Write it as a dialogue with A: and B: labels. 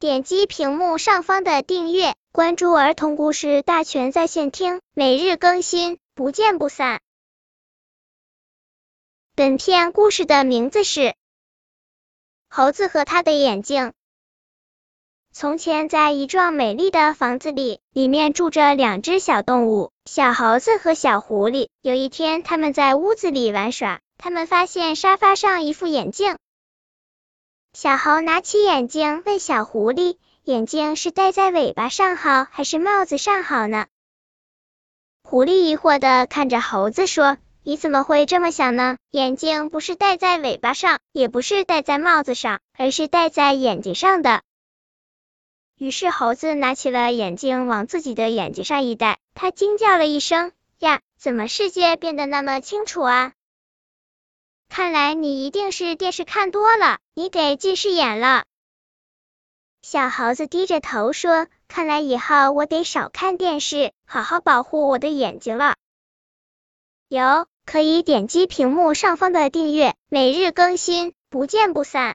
A: 点击屏幕上方的订阅，关注儿童故事大全在线听，每日更新，不见不散。本片故事的名字是《猴子和他的眼睛》。从前，在一幢美丽的房子里，里面住着两只小动物，小猴子和小狐狸。有一天，他们在屋子里玩耍，他们发现沙发上一副眼镜。小猴拿起眼镜，问小狐狸：“眼镜是戴在尾巴上好，还是帽子上好呢？”狐狸疑惑的看着猴子说：“你怎么会这么想呢？眼镜不是戴在尾巴上，也不是戴在帽子上，而是戴在眼睛上的。”于是猴子拿起了眼镜，往自己的眼睛上一戴，他惊叫了一声：“呀，怎么世界变得那么清楚啊？”看来你一定是电视看多了，你得近视眼了。小猴子低着头说：“看来以后我得少看电视，好好保护我的眼睛了。”有可以点击屏幕上方的订阅，每日更新，不见不散。